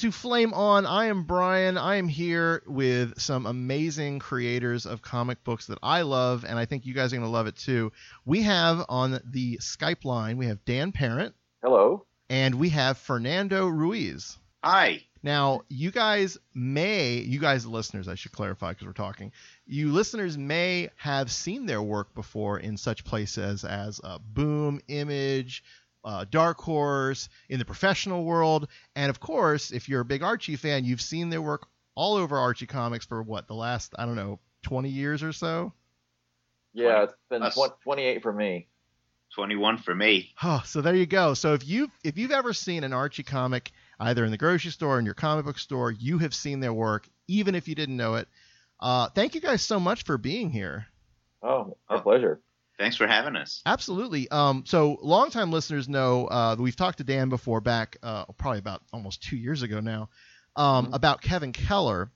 to Flame On. I am Brian. I am here with some amazing creators of comic books that I love, and I think you guys are going to love it too. We have on the Skype line, we have Dan Parent. Hello. And we have Fernando Ruiz. Hi. Now, you guys may, you guys listeners, I should clarify because we're talking, you listeners may have seen their work before in such places as uh, Boom, Image, uh, Dark Horse, in the professional world, and of course, if you're a big Archie fan, you've seen their work all over Archie Comics for what the last I don't know 20 years or so. Yeah, it's been Us. 28 for me. 21 for me. Oh, so there you go. So if you if you've ever seen an Archie comic either in the grocery store or in your comic book store, you have seen their work, even if you didn't know it. Uh, thank you guys so much for being here. Oh, our pleasure. Thanks for having us. Absolutely. Um, so, longtime listeners know uh, we've talked to Dan before, back uh, probably about almost two years ago now, um, mm-hmm. about Kevin Keller,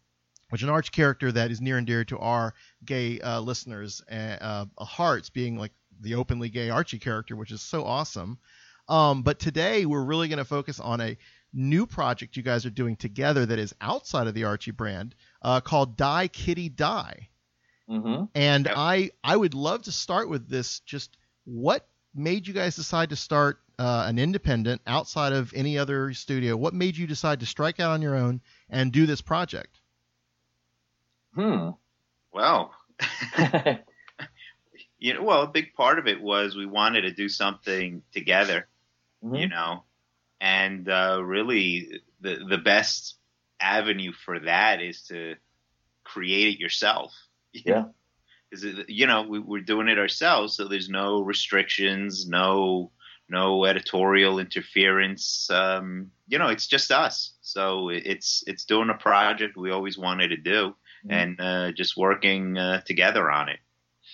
which is an arch character that is near and dear to our gay uh, listeners' uh, uh, hearts, being like the openly gay Archie character, which is so awesome. Um, but today we're really going to focus on a new project you guys are doing together that is outside of the Archie brand uh, called Die Kitty Die. Mm-hmm. And yep. I I would love to start with this. Just what made you guys decide to start uh, an independent outside of any other studio? What made you decide to strike out on your own and do this project? Hmm. Well, you know, well, a big part of it was we wanted to do something together, mm-hmm. you know, and uh, really the the best avenue for that is to create it yourself yeah. Is it, you know, we, we're doing it ourselves, so there's no restrictions, no no editorial interference. Um, you know, it's just us. So it's it's doing a project we always wanted to do, mm-hmm. and uh, just working uh, together on it.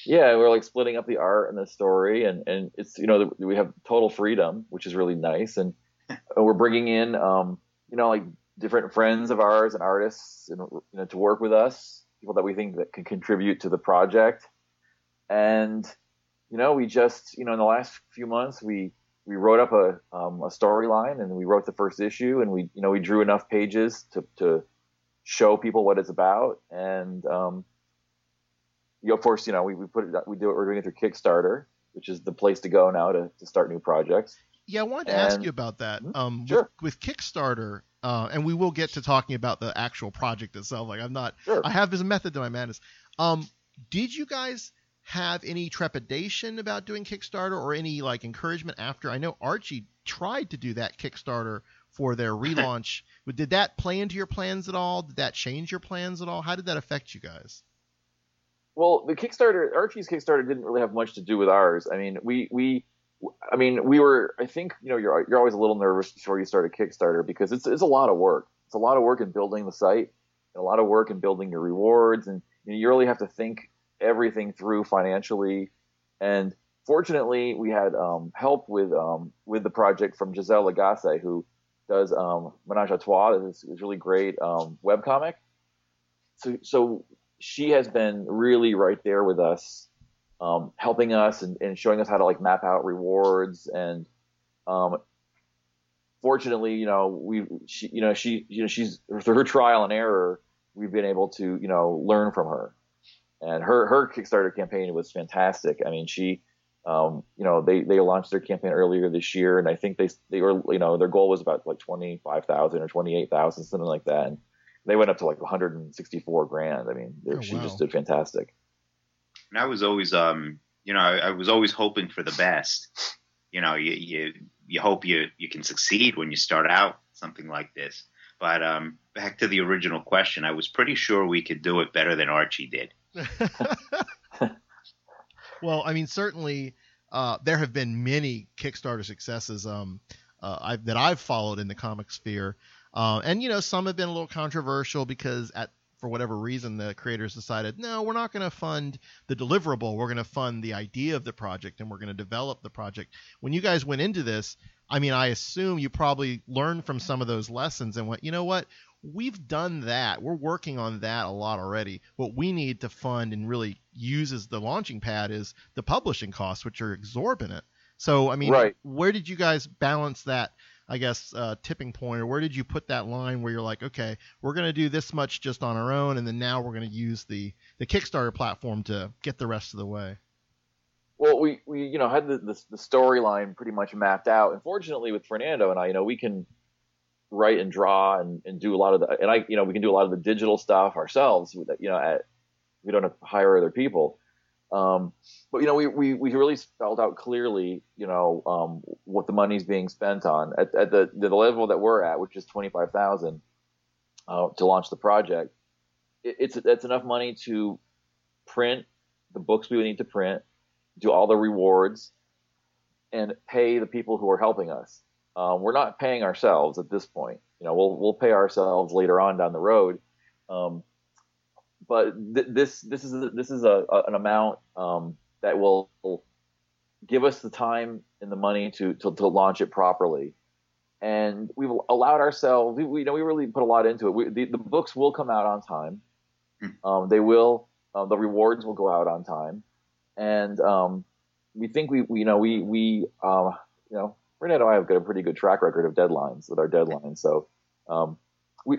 Yeah, we're like splitting up the art and the story, and and it's you know we have total freedom, which is really nice, and we're bringing in um, you know like different friends of ours and artists, and, you know, to work with us people that we think that can contribute to the project. And you know, we just you know in the last few months we we wrote up a um, a storyline and we wrote the first issue and we you know we drew enough pages to to show people what it's about and um, you know, of course you know we, we put it we do it we're doing it through Kickstarter which is the place to go now to, to start new projects. Yeah, I wanted to and, ask you about that. Mm-hmm. Um, sure. with, with Kickstarter, uh, and we will get to talking about the actual project itself. Like I'm not, sure. I have this method to my madness. Um, did you guys have any trepidation about doing Kickstarter or any like encouragement after? I know Archie tried to do that Kickstarter for their relaunch. Did that play into your plans at all? Did that change your plans at all? How did that affect you guys? Well, the Kickstarter, Archie's Kickstarter didn't really have much to do with ours. I mean, we we, I mean, we were. I think you know, you're you're always a little nervous before you start a Kickstarter because it's it's a lot of work. It's a lot of work in building the site, and a lot of work in building your rewards, and you, know, you really have to think everything through financially. And fortunately, we had um, help with um, with the project from Giselle Lagacé, who does um, Menage a Trois. This is really great um, webcomic. So, so she has been really right there with us, um, helping us and, and, showing us how to like map out rewards. And um, fortunately, you know, we, she, you know, she, you know, she's through her trial and error, we've been able to, you know, learn from her. And her her Kickstarter campaign was fantastic. I mean, she, um, you know, they they launched their campaign earlier this year, and I think they they were, you know, their goal was about like twenty five thousand or twenty eight thousand, something like that. And they went up to like 164 grand. I mean, oh, she wow. just did fantastic. And I was always, um, you know, I, I, was always hoping for the best. You know, you you you hope you you can succeed when you start out something like this. But um, back to the original question, I was pretty sure we could do it better than Archie did. well, I mean, certainly uh, there have been many Kickstarter successes um, uh, I've, that I've followed in the comic sphere. Uh, and you know, some have been a little controversial because at for whatever reason the creators decided, no, we're not going to fund the deliverable. We're going to fund the idea of the project and we're going to develop the project. When you guys went into this, I mean, I assume you probably learned from some of those lessons and went, you know what? We've done that. We're working on that a lot already. What we need to fund and really use as the launching pad is the publishing costs, which are exorbitant. So, I mean, right. where did you guys balance that I guess, uh, tipping point, or where did you put that line where you're like, okay, we're going to do this much just on our own, and then now we're going to use the the Kickstarter platform to get the rest of the way? Well, we, we you know had the the, the storyline pretty much mapped out. Unfortunately, with Fernando and I, you know, we can write and draw and, and do a lot of the and I you know we can do a lot of the digital stuff ourselves. You know, at, we don't have to hire other people. Um, but you know, we, we, we really spelled out clearly, you know, um, what the money's being spent on at, at the the level that we're at, which is twenty five thousand uh, to launch the project. It, it's it's enough money to print the books we would need to print, do all the rewards, and pay the people who are helping us. Um, we're not paying ourselves at this point. You know, we'll we'll pay ourselves later on down the road. Um, but th- this this is this is a, a an amount um, that will give us the time and the money to to, to launch it properly. And we've allowed ourselves. We, we you know we really put a lot into it. We, the, the books will come out on time. Hmm. Um, they will. Uh, the rewards will go out on time, and um, we think we, we you know we we uh, you know Renee and I have got a pretty good track record of deadlines with our deadlines. So um, we,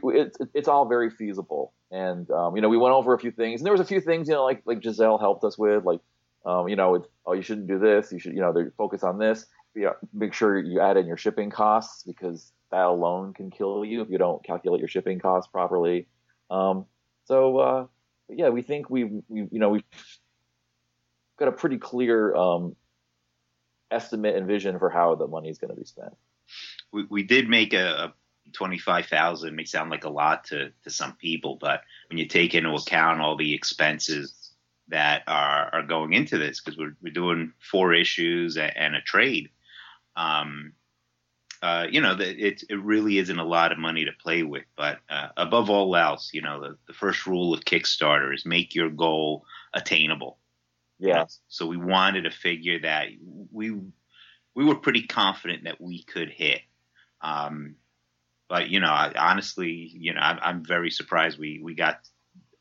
it's all very feasible. And um, you know, we went over a few things, and there was a few things, you know, like like Giselle helped us with, like um, you know, oh, you shouldn't do this. You should, you know, focus on this. You know, make sure you add in your shipping costs because that alone can kill you if you don't calculate your shipping costs properly. Um, so uh, yeah, we think we we you know we've got a pretty clear um, estimate and vision for how the money is going to be spent. We, we did make a, 25,000 may sound like a lot to, to some people, but when you take into account all the expenses that are, are going into this, because we're, we're doing four issues and, a trade, um, uh, you know, it, it really isn't a lot of money to play with. But uh, above all else, you know, the, the first rule of Kickstarter is make your goal attainable. Yeah. So we wanted a figure that we we were pretty confident that we could hit. Um, but you know, I, honestly, you know, I'm, I'm very surprised we we got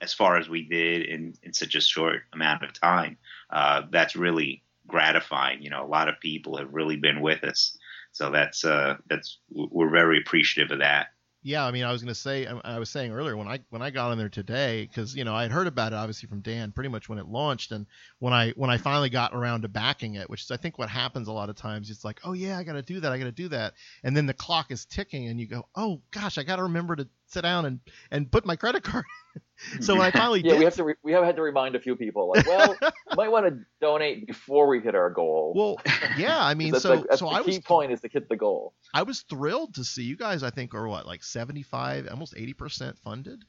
as far as we did in in such a short amount of time. Uh, that's really gratifying. You know, a lot of people have really been with us, so that's uh, that's we're very appreciative of that yeah, I mean, I was going to say, I was saying earlier when I when I got on there today, because you know I had heard about it obviously from Dan pretty much when it launched, and when I when I finally got around to backing it, which is I think what happens a lot of times, it's like, oh yeah, I got to do that, I got to do that, and then the clock is ticking, and you go, oh gosh, I got to remember to sit down and and put my credit card. so when I finally yeah, did, we have to re- we have had to remind a few people like, well, might want to donate before we hit our goal. well, yeah, I mean, that's so the, so the I key was point is to hit the goal. I was thrilled to see you guys. I think are what like seventy five, almost eighty percent funded.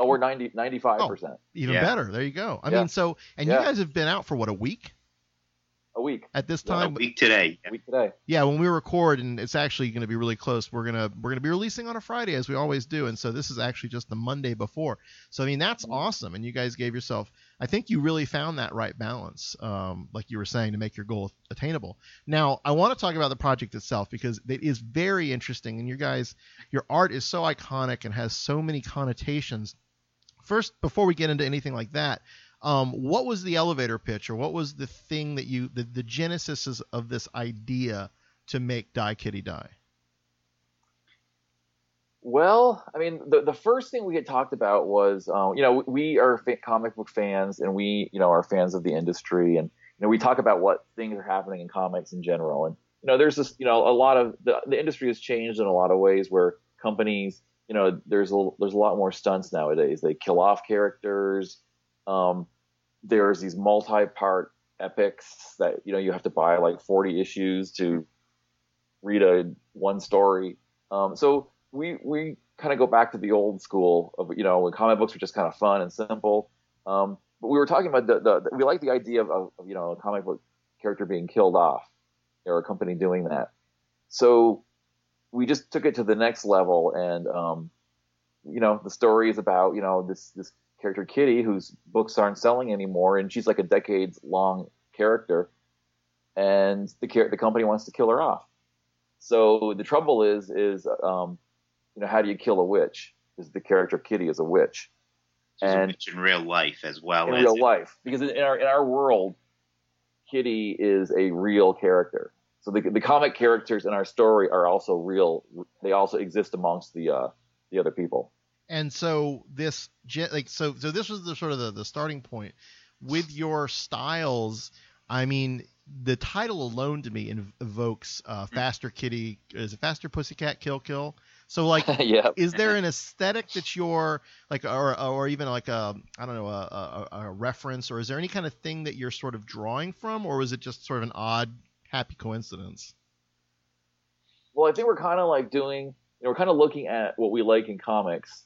Oh, we're 95 percent oh, Even Yeah. better. There you go. I Yeah. mean, so and Yeah. you guys have been out for what a week a week. at this Yeah, A time. week today. A week today. Yeah, when we record, and it's actually going to be really close. We're gonna we're gonna be releasing on a Friday as we always do, and so this is actually just the Monday before. So I mean that's Mm-hmm. awesome, and you guys gave yourself. I think you really found that right balance, um, like you were saying, to make your goal attainable. Now I want to talk about the project itself because it is very interesting, and you guys, your art is so iconic and has so many connotations. First, before we get into anything like that, um, what was the elevator pitch, or what was the thing that you, the, the genesis of this idea to make Die Kitty Die? Well, I mean, the the first thing we had talked about was, um, you know, we are comic book fans, and we, you know, are fans of the industry, and you know, we talk about what things are happening in comics in general, and you know, there's this, you know, a lot of the the industry has changed in a lot of ways where companies, you know, there's a there's a lot more stunts nowadays. They kill off characters. Um, there's these multi-part epics that you know you have to buy like 40 issues to read a one story. Um, so we we kind of go back to the old school of you know when comic books were just kind of fun and simple. Um, but we were talking about the, the, the we like the idea of, of you know a comic book character being killed off or a company doing that. So we just took it to the next level and um, you know the story is about you know this this character Kitty whose books aren't selling anymore and she's like a decades long character and the the company wants to kill her off. So the trouble is, is um, you know, how do you kill a witch? Is the character Kitty is a witch, She's a witch in real life as well in as real in- life, because in our in our world, Kitty is a real character. So the the comic characters in our story are also real. They also exist amongst the uh, the other people. And so this, like, so so this was the sort of the, the starting point with your styles. I mean, the title alone to me inv- evokes uh, faster kitty. Is it faster pussycat kill kill? So like, yeah. is there an aesthetic that you're like, or or even like a I don't know a, a, a reference, or is there any kind of thing that you're sort of drawing from, or is it just sort of an odd happy coincidence? Well, I think we're kind of like doing, you know, we're kind of looking at what we like in comics,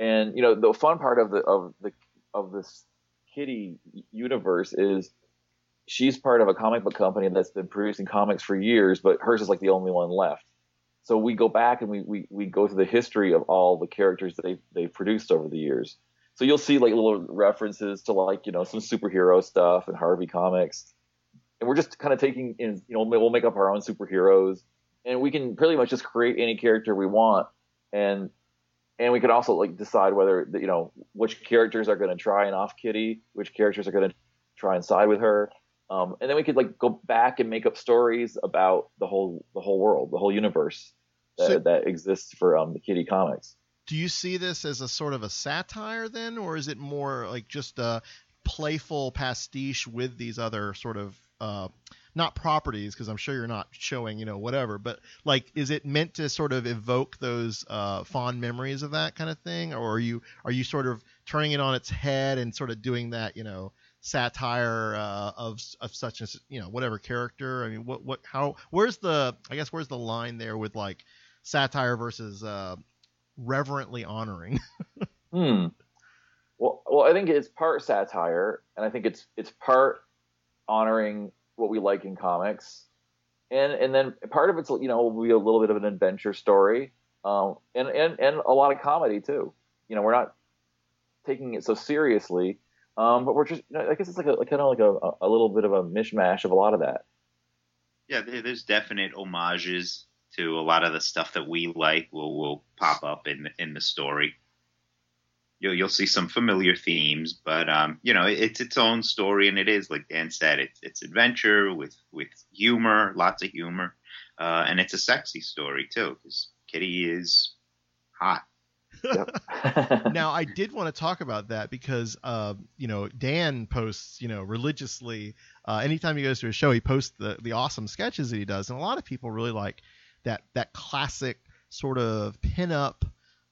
and you know, the fun part of the of the of this Kitty universe is she's part of a comic book company that's been producing comics for years, but hers is like the only one left. So we go back and we, we, we go through the history of all the characters that they they've produced over the years. So you'll see like little references to like you know some superhero stuff and Harvey comics, and we're just kind of taking in you know we'll make up our own superheroes, and we can pretty much just create any character we want, and and we could also like decide whether you know which characters are going to try and off Kitty, which characters are going to try and side with her, um, and then we could like go back and make up stories about the whole the whole world, the whole universe that, So- that exists for um, the Kitty comics. Do you see this as a sort of a satire then, or is it more like just a playful pastiche with these other sort of uh, not properties? Because I'm sure you're not showing, you know, whatever. But like, is it meant to sort of evoke those uh, fond memories of that kind of thing, or are you are you sort of turning it on its head and sort of doing that, you know? satire uh, of of such as you know whatever character i mean what what how where's the i guess where's the line there with like satire versus uh reverently honoring. Hmm. Well, well, I think it's part satire, and I think it's it's part honoring what we like in comics, and and then part of it's you know will be a little bit of an adventure story, um, and and and a lot of comedy too. You know, we're not taking it so seriously, um, but we're just you know, I guess it's like a kind of like a, a little bit of a mishmash of a lot of that. Yeah, there's definite homages to a lot of the stuff that we like will will pop up in in the story. You'll you'll see some familiar themes, but um, you know, it's its own story, and it is like Dan said, it's it's adventure with with humor, lots of humor, uh, and it's a sexy story too, because Kitty is hot. now I did want to talk about that because uh, you know Dan posts you know religiously uh, anytime he goes to a show he posts the the awesome sketches that he does and a lot of people really like that that classic sort of pinup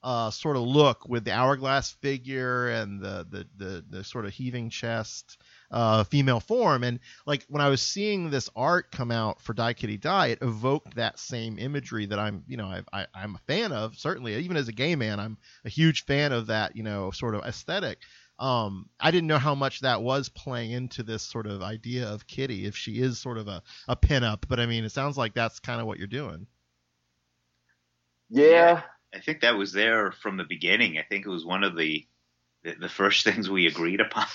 uh, sort of look with the hourglass figure and the the the, the sort of heaving chest uh, female form. And like when I was seeing this art come out for Die Kitty Die, it evoked that same imagery that I'm, you know, I, I, I'm a fan of. Certainly, even as a gay man, I'm a huge fan of that, you know, sort of aesthetic. Um, I didn't know how much that was playing into this sort of idea of Kitty, if she is sort of a, a pinup. But I mean, it sounds like that's kind of what you're doing. Yeah. I think that was there from the beginning. I think it was one of the the, the first things we agreed upon.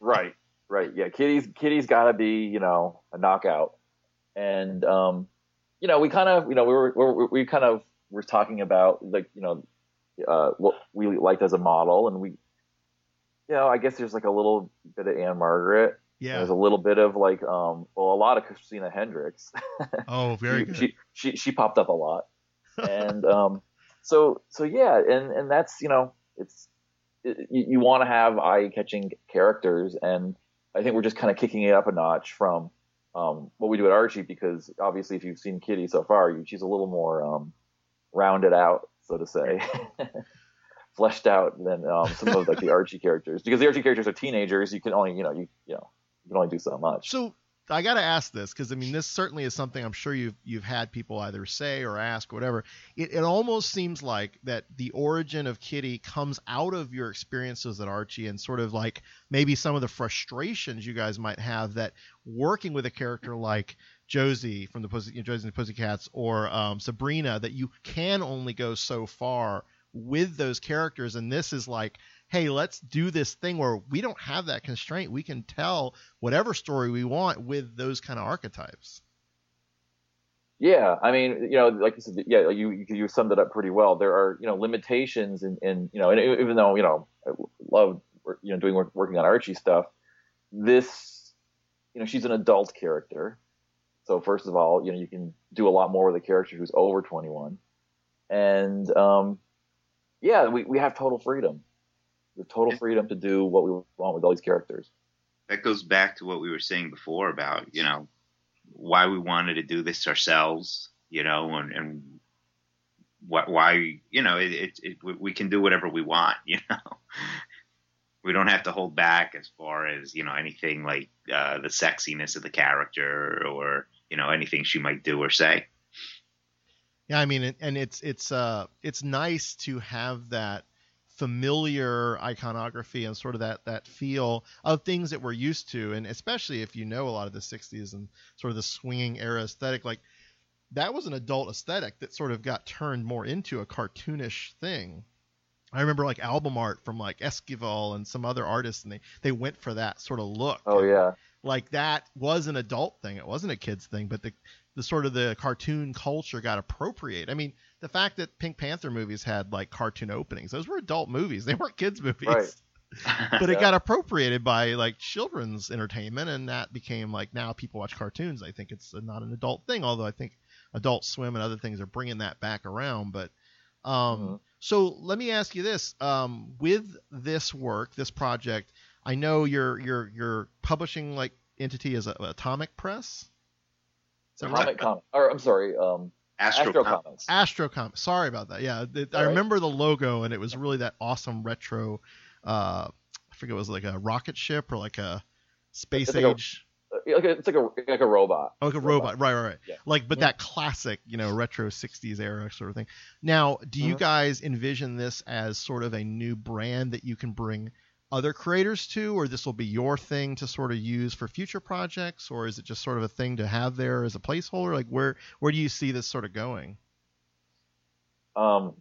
right. Right. Yeah. Kitty's Kitty's got to be you know a knockout, and um, you know we kind of you know we were, we we kind of were talking about like you know uh, what we liked as a model, and we you know I guess there's like a little bit of Ann-Margret. Yeah. There's a little bit of like um well a lot of Christina Hendricks. Oh, very she, good. She, she she popped up a lot, and um so so yeah, and and that's you know it's it, you, you want to have eye catching characters, and I think we're just kind of kicking it up a notch from um, what we do at Archie because obviously if you've seen Kitty so far, you, she's a little more um, rounded out, so to say. fleshed out than um, some of like the Archie characters because the Archie characters are teenagers. You can only you know you you know you can only do so much. So I got to ask this because I mean this certainly is something I'm sure you've you've had people either say or ask or whatever. It, it almost seems like that the origin of Kitty comes out of your experiences at Archie and sort of like maybe some of the frustrations you guys might have that working with a character like Josie from the Pussy, you know, Josie and the Pussycats or um, Sabrina that you can only go so far with those characters and this is like hey, let's do this thing where we don't have that constraint. We can tell whatever story we want with those kind of archetypes. Yeah, I mean, you know, like you said, yeah, you you summed it up pretty well. There are you know limitations, and in, you know, and even though you know I love you know doing work, working on Archie stuff, this you know she's an adult character. So first of all, you know, you can do a lot more with a character who's over 21, and um, yeah, we we have total freedom. We have total freedom to do what we want with all these characters. That goes back to what we were saying before about you know why we wanted to do this ourselves, you know, and, and what, why, you know, it, it, it, we can do whatever we want, you know. we don't have to hold back as far as, you know, anything like uh, the sexiness of the character or, you know, anything she might do or say. Yeah, I mean, and it's it's uh it's nice to have that familiar iconography and sort of that that feel of things that we're used to and especially if you know a lot of the 60s and sort of the swinging era aesthetic like that was an adult aesthetic that sort of got turned more into a cartoonish thing I remember like album art from like Esquivel and some other artists, and they they went for that sort of look. Oh yeah, like that was an adult thing. It wasn't a kids thing, but the the sort of the cartoon culture got appropriated. I mean, the fact that Pink Panther movies had like cartoon openings, those were adult movies. They weren't kids movies. Right. but it Yeah. got appropriated by like children's entertainment, and that became like now people watch cartoons. I think it's not an adult thing, although I think Adult Swim and other things are bringing that back around. But um, so let me ask you this: um, with this work, this project, I know your your your publishing like entity is a, Atomic Press. Atomic right? Comic Com- or I'm sorry, um, Astro Astro Com- Comics. Astrocom. Sorry about that. Yeah, it, I All right. remember the logo, and it was really that awesome retro. Uh, I forget it was like a rocket ship or like a space It's like a- age. Uh, like a- it's like a like a robot. Oh, like a robot. Right, right, right. Yeah. Like, but Yeah. that classic, you know, retro '60s era sort of thing. Now, do you Mhm. guys envision this as sort of a new brand that you can bring other creators to, or this will be your thing to sort of use for future projects, or is it just sort of a thing to have there as a placeholder? Like, where where do you see this sort of going? Um,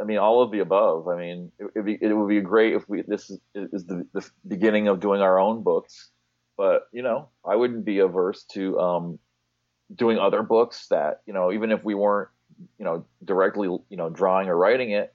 I mean, all of the above. I mean, it, be, it would be great if we this is, is the, the beginning of doing our own books. But you know, I wouldn't be averse to um, doing other books that you know, even if we weren't you know directly you know drawing or writing it.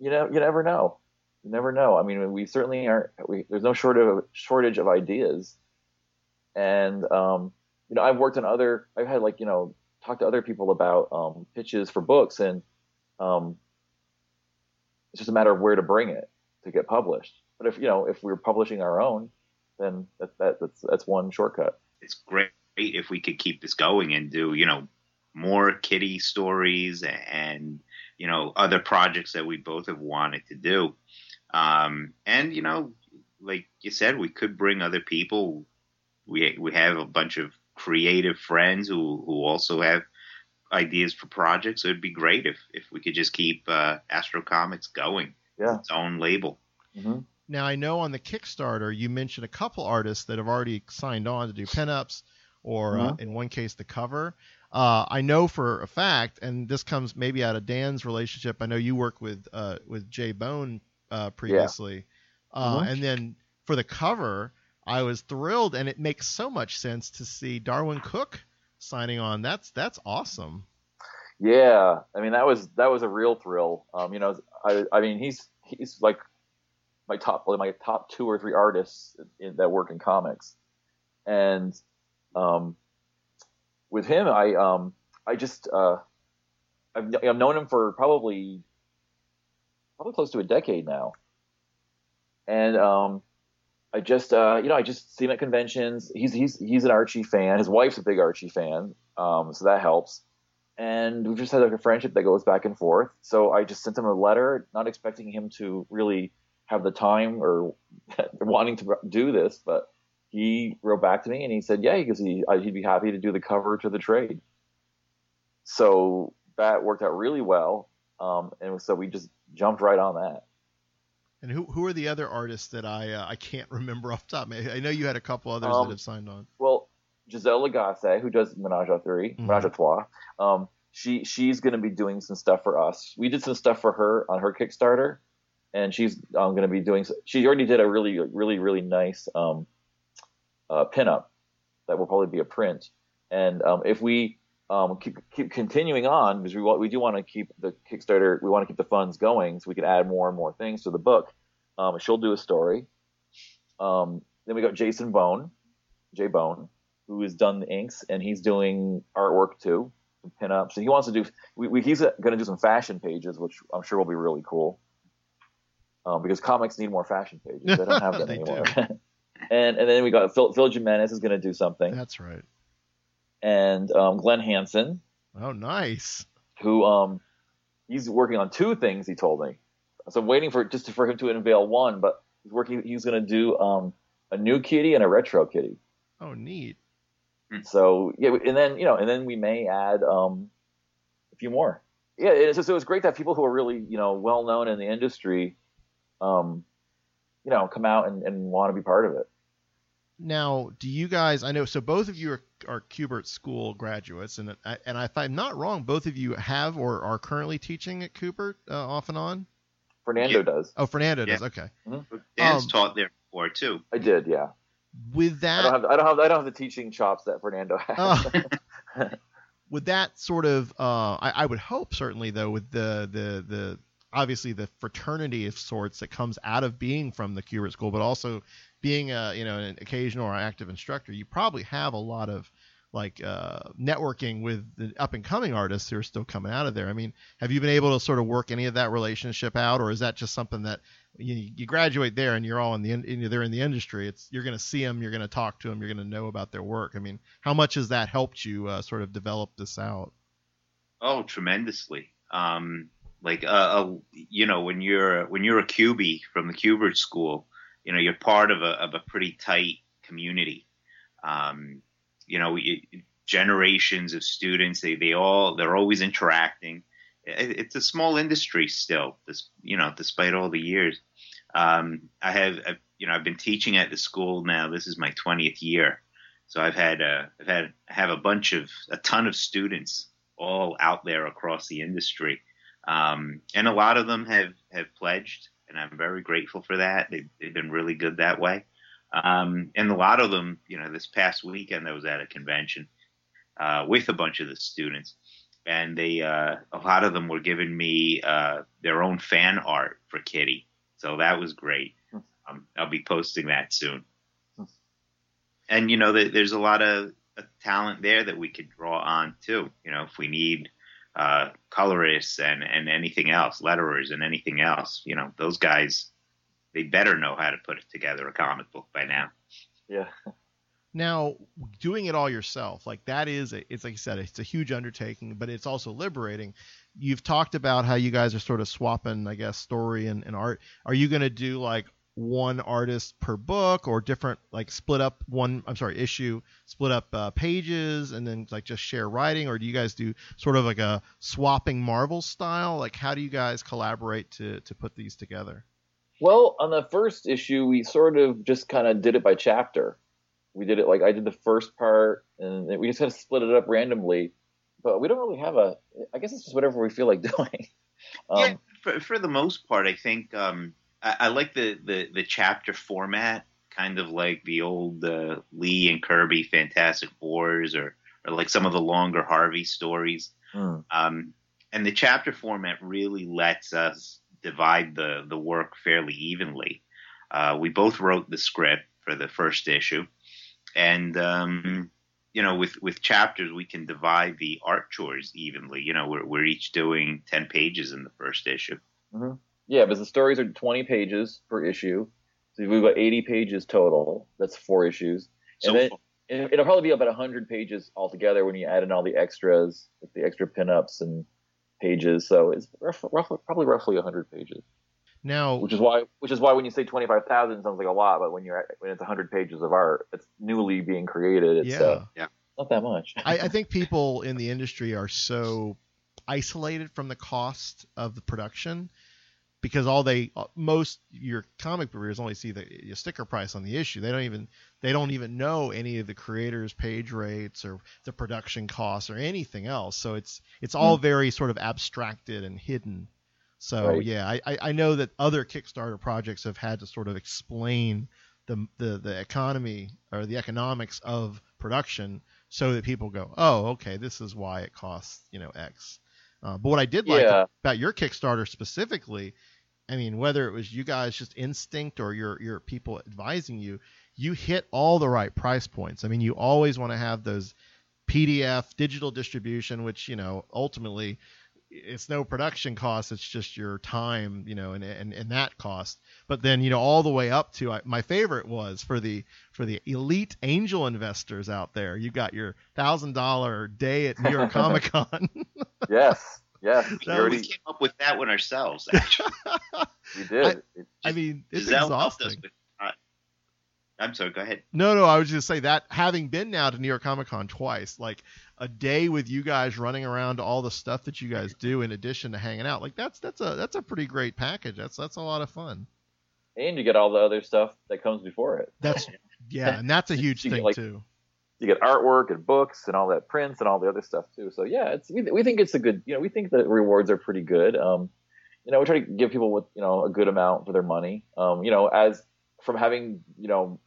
you know, you never know. You never know. I mean, we certainly aren't. We, there's no shortage of shortage of ideas, and um, you know, I've worked on other. I've had like you know, talked to other people about um, pitches for books, and um, it's just a matter of where to bring it to get published. But if you know, if we're publishing our own, then that, that that's that's one shortcut. It's great if we could keep this going and do you know more kitty stories and you know other projects that we both have wanted to do. Um, and you know like you said we could bring other people. We we have a bunch of creative friends who who also have ideas for projects. It'd be great if if we could just keep uh, astro comics going. Yeah. Its own label. Mm-hmm. now i know on the kickstarter you mentioned a couple artists that have already signed on to do pinups or mm-hmm. uh, in one case the cover uh, I know for a fact, and this comes maybe out of Dan's relationship. I know you worked with uh, with Jay Bone uh, previously, yeah. Uh, mm-hmm. and then for the cover, I was thrilled, and it makes so much sense to see Darwyn Cooke signing on. That's that's awesome. Yeah, I mean that was that was a real thrill. Um, you know, I I mean he's he's like my top my top two or three artists in, that work in comics, and um, with him, I um, I just uh, I've, I've known him for probably probably close to a decade now, and um, I just uh, you know I just see him at conventions. He's he's he's an Archie fan. His wife's a big Archie fan, um, so that helps. And we've just had like a friendship that goes back and forth. So I just sent him a letter, not expecting him to really have the time or wanting to do this, but he wrote back to me and he said, yeah, because he, he'd be happy to do the cover to the trade. So that worked out really well. Um, and so we just jumped right on that. And who who are the other artists that I uh, I can't remember off the top? I know you had a couple others um, that have signed on. Well, Giselle Lagacé, who does Menage a 3, mm-hmm. Menage a Trois, um, she she's going to be doing some stuff for us. We did some stuff for her on her Kickstarter, and she's um, going to be doing. She already did a really really really nice um, uh, pinup that will probably be a print. And um, if we um, keep keep continuing on, because we want, we do want to keep the Kickstarter, we want to keep the funds going, so we can add more and more things to the book. Um, she'll do a story. Um, then we got Jason Bone, Jay Bone, who has done the inks, and he's doing artwork too, some pinups. And he wants to do. We, we, he's going to do some fashion pages, which I'm sure will be really cool. Um, because comics need more fashion pages. They don't have them anymore. and and then we got Phil, Phil Jimenez is going to do something. That's right. And um, Glenn Hanson. Oh, nice. Who um, he's working on two things. He told me. So I'm waiting for just for him to unveil one, but he's working. He's going to do um, a new kitty and a retro kitty. Oh, neat. So yeah, and then you know, and then we may add um, a few more. Yeah, it's just, it was great to have people who are really you know well known in the industry, um, you know, come out and, and want to be part of it. Now, do you guys? I know. So both of you are, are Kubert School graduates, and and if I'm not wrong, both of you have or are currently teaching at Kubert uh, off and on. Fernando yeah. does. Oh, Fernando yeah. does. Okay. Mm-hmm. Dan's um, taught there before too. I did, yeah. With that, I don't have I don't have I don't have the teaching chops that Fernando has. Uh, with that sort of, uh, I, I would hope certainly though, with the the the obviously the fraternity of sorts that comes out of being from the Kubert School, but also being a you know an occasional or active instructor, you probably have a lot of like uh, networking with the up and coming artists who are still coming out of there. I mean, have you been able to sort of work any of that relationship out, or is that just something that you, you graduate there and you're all in the in, they're in the industry? It's you're going to see them, you're going to talk to them, you're going to know about their work. I mean, how much has that helped you uh, sort of develop this out? Oh, tremendously. Um, like, uh, uh, you know, when you're when you're a cubie from the Kubert School, you know, you're part of a of a pretty tight community. Um, you know, generations of students. They they all they're always interacting. It's a small industry still, this you know, despite all the years. Um, I have I've, you know I've been teaching at the school now. This is my twentieth year, so I've had uh, I've had I have a bunch of a ton of students all out there across the industry, um, and a lot of them have have pledged, and I'm very grateful for that. They've, they've been really good that way. Um, and a lot of them, you know, this past weekend I was at a convention uh, with a bunch of the students, and they uh, a lot of them were giving me uh, their own fan art for Kitty, so that was great. Um, I'll be posting that soon. And you know, there's a lot of talent there that we could draw on too. You know, if we need uh, colorists and and anything else, letterers and anything else, you know, those guys they better know how to put it together a comic book by now. Yeah. Now, doing it all yourself, like that is, a, it's like I said, it's a huge undertaking, but it's also liberating. You've talked about how you guys are sort of swapping, I guess, story and, and art. Are you going to do like one artist per book or different, like split up one, I'm sorry, issue, split up uh, pages and then like just share writing? Or do you guys do sort of like a swapping Marvel style? Like, how do you guys collaborate to, to put these together? Well, on the first issue, we sort of just kind of did it by chapter. We did it like I did the first part, and we just kind of split it up randomly. But we don't really have a. I guess it's just whatever we feel like doing. Um, yeah, for, for the most part, I think um, I, I, like the, the the chapter format, kind of like the old uh, Lee and Kirby Fantastic Fours, or or like some of the longer Harvey stories. Mm. Um, and the chapter format really lets us divide the the work fairly evenly. Uh, we both wrote the script for the first issue, and um, you know, with with chapters, we can divide the art chores evenly. You know, we're we're each doing ten pages in the first issue. Mm-hmm. Yeah, because the stories are twenty pages per issue, so we've got eighty pages total. That's four issues, and so then it'll probably be about hundred pages altogether when you add in all the extras, like the extra pinups and pages, so it's roughly, probably roughly 100 pages. Now, which is why, which is why when you say 25,000 sounds like a lot, but when you're at, when it's 100 pages of art, it's newly being created. It's, yeah, uh, yeah, not that much. I, I think people in the industry are so isolated from the cost of the production because all they uh, most your comic book readers only see the sticker price on the issue. They don't even they don't even know any of the creators' page rates or the production costs or anything else. So it's it's all mm. very sort of abstracted and hidden. So right. yeah, I, I know that other Kickstarter projects have had to sort of explain the, the the economy or the economics of production so that people go, oh, okay, this is why it costs you know X. Uh, but what I did like yeah. about your Kickstarter specifically, I mean, whether it was you guys just instinct or your your people advising you, you hit all the right price points. I mean, you always want to have those PDF digital distribution, which you know ultimately it's no production cost it's just your time you know and, and and that cost. But then you know all the way up to my favorite was for the for the elite angel investors out there. You got your thousand dollar day at new york comic con yes yes we already came up with that one ourselves actually we did I, I mean it's Giselle exhausting I'm sorry. Go ahead. No, no. I was just say that having been now to New York Comic Con twice, like a day with you guys running around all the stuff that you guys do in addition to hanging out, like that's that's a that's a pretty great package. That's that's a lot of fun. And you get all the other stuff that comes before it. That's yeah, and that's a huge thing like, too. You get artwork and books and all that prints and all the other stuff too. So yeah, it's we, we think it's a good. You know, we think the rewards are pretty good. Um, you know, we try to give people with you know a good amount for their money. Um, you know, as from having you know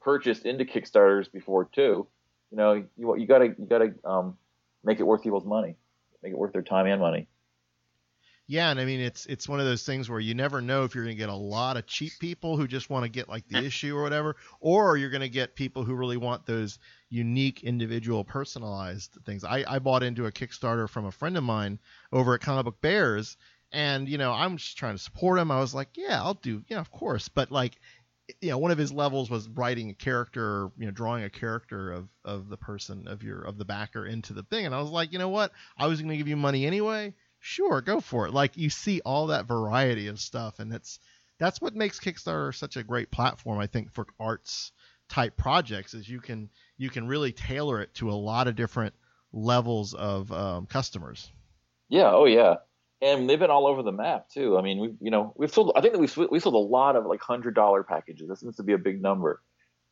purchased into Kickstarters before too. You know, you you gotta you gotta um, make it worth people's money, make it worth their time and money. Yeah, and I mean it's it's one of those things where you never know if you're going to get a lot of cheap people who just want to get like the issue or whatever, or you're going to get people who really want those unique, individual, personalized things. I, I bought into a Kickstarter from a friend of mine over at Comic Book Bears, and you know I'm just trying to support him. I was like, yeah, I'll do, yeah, of course, but like you know one of his levels was writing a character you know drawing a character of of the person of your of the backer into the thing and i was like you know what i was going to give you money anyway sure go for it like you see all that variety of stuff and it's that's what makes kickstarter such a great platform i think for arts type projects is you can you can really tailor it to a lot of different levels of um, customers yeah oh yeah and they've been all over the map too. I mean, we you know we've sold. I think that we've we sold a lot of like hundred dollar packages. That seems to be a big number,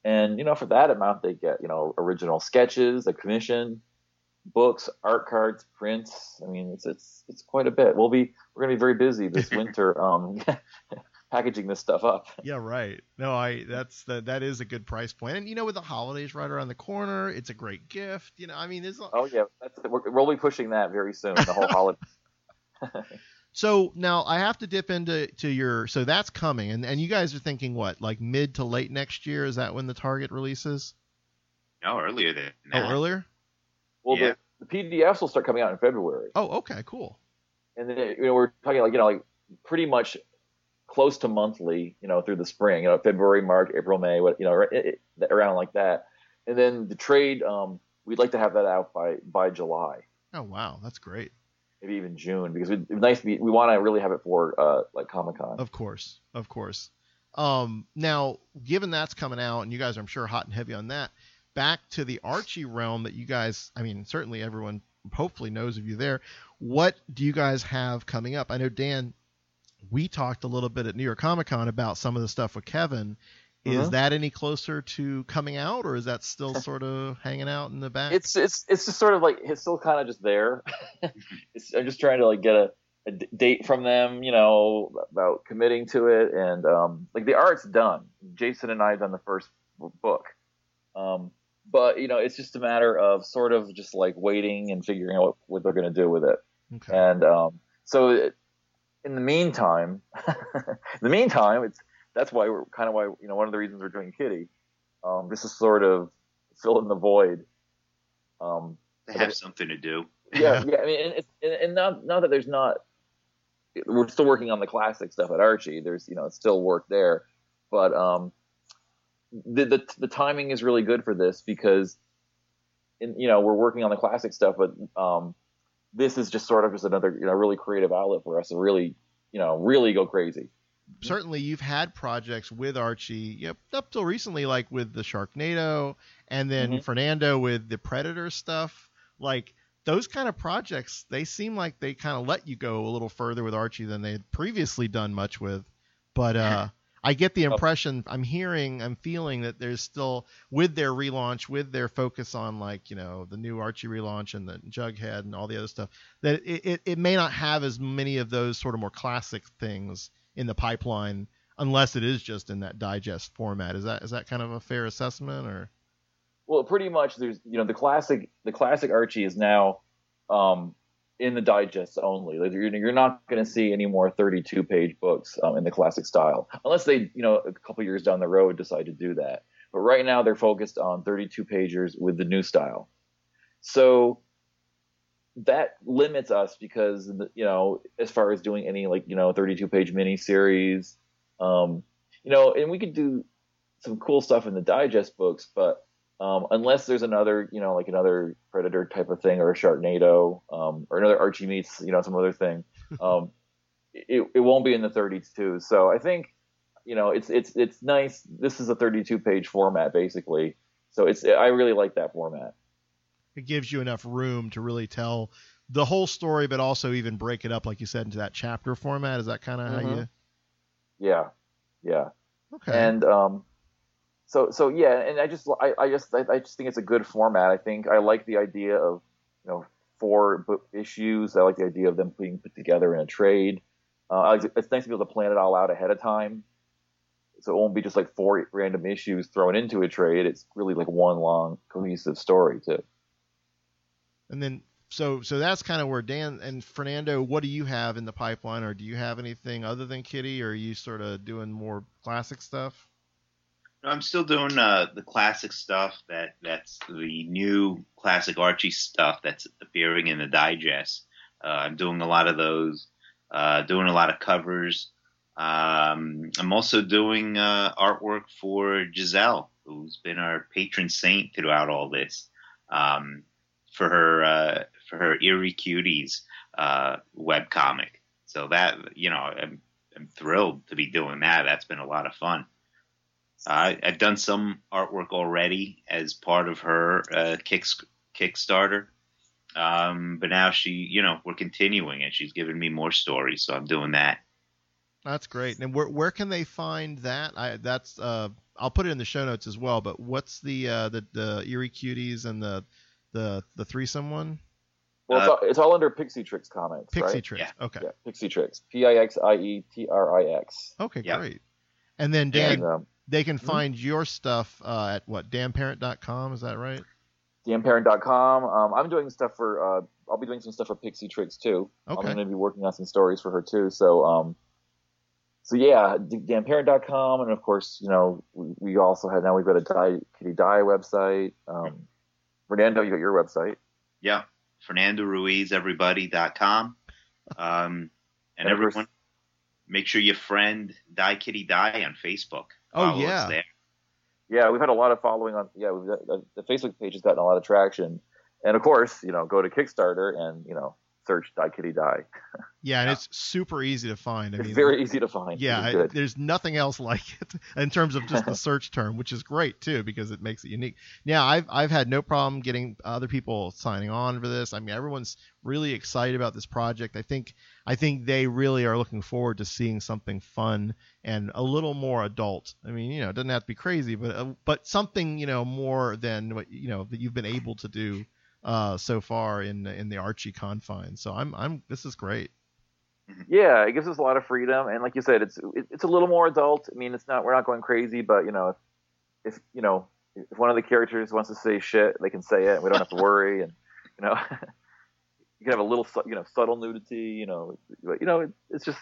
and you know for that amount they get you know original sketches, a commission, books, art cards, prints. I mean, it's it's it's quite a bit. We'll be we're gonna be very busy this winter. um, packaging this stuff up. Yeah, right. No, I that's the, that is a good price point, and you know with the holidays right around the corner, it's a great gift. You know, I mean, there's. Oh yeah, that's we're, we'll be pushing that very soon. The whole holiday. so now I have to dip into to your so that's coming and and you guys are thinking what like mid to late next year is that when the target releases? No, earlier than that. Oh, earlier? Well, yeah. the, the PDFs will start coming out in February. Oh, okay, cool. And then you know we're talking like you know like pretty much close to monthly, you know, through the spring, you know, February, March, April, May, what you know, it, it, around like that. And then the trade, um, we'd like to have that out by by July. Oh wow, that's great maybe even June because it's nice to be, we want to really have it for uh, like Comic Con. Of course, of course. Um, now, given that's coming out, and you guys are, I'm sure, hot and heavy on that, back to the Archie realm that you guys, I mean, certainly everyone hopefully knows of you there. What do you guys have coming up? I know, Dan, we talked a little bit at New York Comic Con about some of the stuff with Kevin, is uh-huh. that any closer to coming out, or is that still sort of hanging out in the back? It's it's it's just sort of like it's still kind of just there. I'm just trying to like get a, a, date from them, you know, about committing to it, and um, like the art's done. Jason and I have done the first book, um, but you know, it's just a matter of sort of just like waiting and figuring out what, what they're going to do with it. Okay. And um, so, it, in the meantime, in the meantime, it's that's why we're kind of why you know one of the reasons we're doing Kitty. Um, this is sort of fill in the void. Um, they have something to do. yeah, yeah. I mean, and, and, and not not that there's not. We're still working on the classic stuff at Archie. There's you know it's still work there, but um, the the the timing is really good for this because, in, you know, we're working on the classic stuff, but um, this is just sort of just another you know really creative outlet for us to really you know really go crazy certainly you've had projects with Archie yep, up till recently, like with the Sharknado, and then mm-hmm. Fernando with the Predator stuff. Like those kind of projects, they seem like they kind of let you go a little further with Archie than they had previously done much with. But uh, I get the oh. impression I'm hearing, I'm feeling that there's still with their relaunch, with their focus on like you know the new Archie relaunch and the Jughead and all the other stuff, that it, it, it may not have as many of those sort of more classic things in the pipeline unless it is just in that digest format. Is that is that kind of a fair assessment or? Well, pretty much. There's you know the classic the classic Archie is now um, in the digest only. You're, you're not going to see any more 32 page books um, in the classic style unless they you know a couple years down the road decide to do that. But right now they're focused on 32 pagers with the new style. So that limits us because you know as far as doing any like you know 32 page mini series um you know and we could do some cool stuff in the digest books but um unless there's another you know like another predator type of thing or a sharknado um or another archie meets you know some other thing um it, it won't be in the 32 so i think you know it's it's it's nice this is a 32 page format basically so it's i really like that format it gives you enough room to really tell the whole story, but also even break it up, like you said, into that chapter format. Is that kind of mm-hmm. how you? Yeah, yeah. Okay. And um, so so yeah, and I just I, I just I, I just think it's a good format. I think I like the idea of you know four issues. I like the idea of them being put together in a trade. Uh, it's nice to be able to plan it all out ahead of time so it won't be just like four random issues thrown into a trade. It's really like one long cohesive story too. And then so so that's kind of where Dan and Fernando. What do you have in the pipeline, or do you have anything other than Kitty, or are you sort of doing more classic stuff? I'm still doing uh, the classic stuff. That that's the new classic Archie stuff that's appearing in the digest. Uh, I'm doing a lot of those. Uh, doing a lot of covers. Um, I'm also doing uh, artwork for Gisele, who's been our patron saint throughout all this. Um, for her uh, for her Eerie Cuties uh, web comic. So that you know, I'm, I'm thrilled to be doing that. That's been a lot of fun. Uh, I've done some artwork already as part of her uh, kick, Kickstarter. Um, but now she, you know, we're continuing and she's giving me more stories, so I'm doing that. That's great. And where where can they find that? I that's uh I'll put it in the show notes as well. But what's the uh the the Eerie Cuties and the the the threesome one? Well, it's, all, it's all under Pixie Trix comics. Pixie right? Trix. Okay. Yeah, Pixie Trix. P I X I E T R I X. Okay, great. And then Dan, And, um, they can find your stuff uh, at what danparent.com. Is that right? DanParent.com. Um, I'm doing stuff for. Uh, I'll be doing some stuff for Pixie Trix too. Okay. I'm going to be working on some stories for her too. So, um, so yeah, DanParent.com, and of course, you know, we, we also have now we've got a die, Kitty Die website. Um, Fernando, you got your website. Yeah, FernandoRuizEverybody.com. Um, and And of course- everyone, make sure you friend Die Kitty Die on Facebook. Oh, Follow yeah. there. Yeah, we've had a lot of following on. Yeah, we've got, the, the Facebook page has gotten a lot of traction, and of course, you know, go to Kickstarter and you know search Die Kitty Die. Yeah, and it's super easy to find. I It's mean, very easy to find. Yeah, It's there's nothing else like it in terms of just the search term, which is great too because it makes it unique. Yeah, I've I've had no problem getting other people signing on for this. I mean, everyone's really excited about this project. I think I think they really are looking forward to seeing something fun and a little more adult. I mean, you know, it doesn't have to be crazy, but uh, but something you know more than what you know that you've been able to do uh, so far in in the Archie confines. So I'm I'm this is great. yeah, it gives us a lot of freedom, and like you said, it's it, it's a little more adult. I mean, it's not we're not going crazy, but you know, if, if you know if one of the characters wants to say shit, they can say it. We don't have to worry, and you know, you can have a little you know subtle nudity. You know, but, you know, it, it's just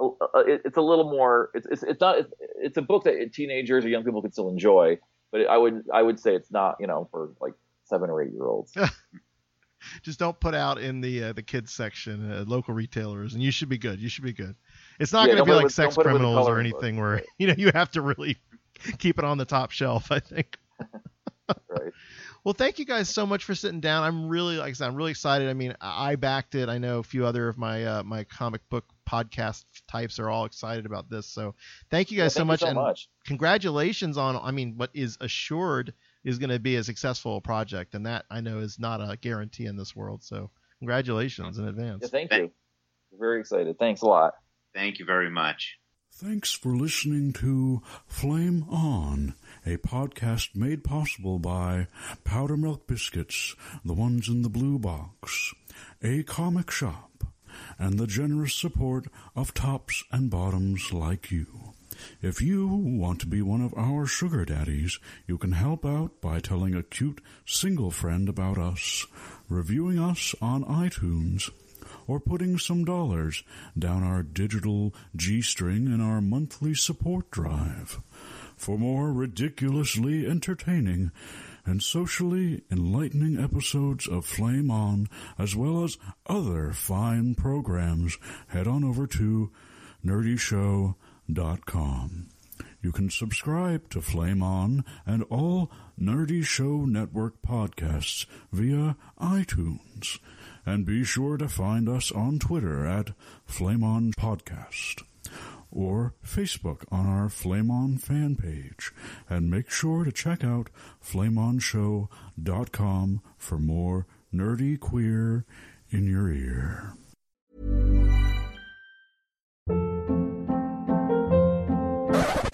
it, it's a little more. It's it's, it's not. It's a book that teenagers or young people could still enjoy, but I would I would say it's not you know for like seven or eight year olds. just don't put out in the uh, the kids section uh, local retailers and you should be good. You should be good. It's not Yeah, going to be like with- sex put it with the criminals or book, anything where you know you have to really keep it on the top shelf i think. Right. Well thank you guys so much for sitting down. I'm really like i said i'm really excited. I mean i backed it. I know a few other of my uh, my comic book podcast types are all excited about this. So thank you Yeah, guys so thank you much so and congratulations on i mean what is assured is going to be a successful project and that i know is not a guarantee in this world so congratulations in advance Yeah, thank you. Very excited. Thanks a lot. Thank you very much. Thanks for listening to Flame On, a podcast made possible by Powder Milk Biscuits, the ones in the blue box, a comic shop, and the generous support of tops and bottoms like you. If you want to be one of our sugar daddies, you can help out by telling a cute single friend about us, reviewing us on iTunes, or putting some dollars down our digital G string in our monthly support drive. For more ridiculously entertaining and socially enlightening episodes of Flame On, as well as other fine programs, head on over to nerdyshow.com. You can subscribe to Flame On and all Nerdy Show Network podcasts via iTunes. And be sure to find us on Twitter at Flame On Podcast or Facebook on our Flame On fan page. And make sure to check out flameonshow.com for more nerdy queer in your ear.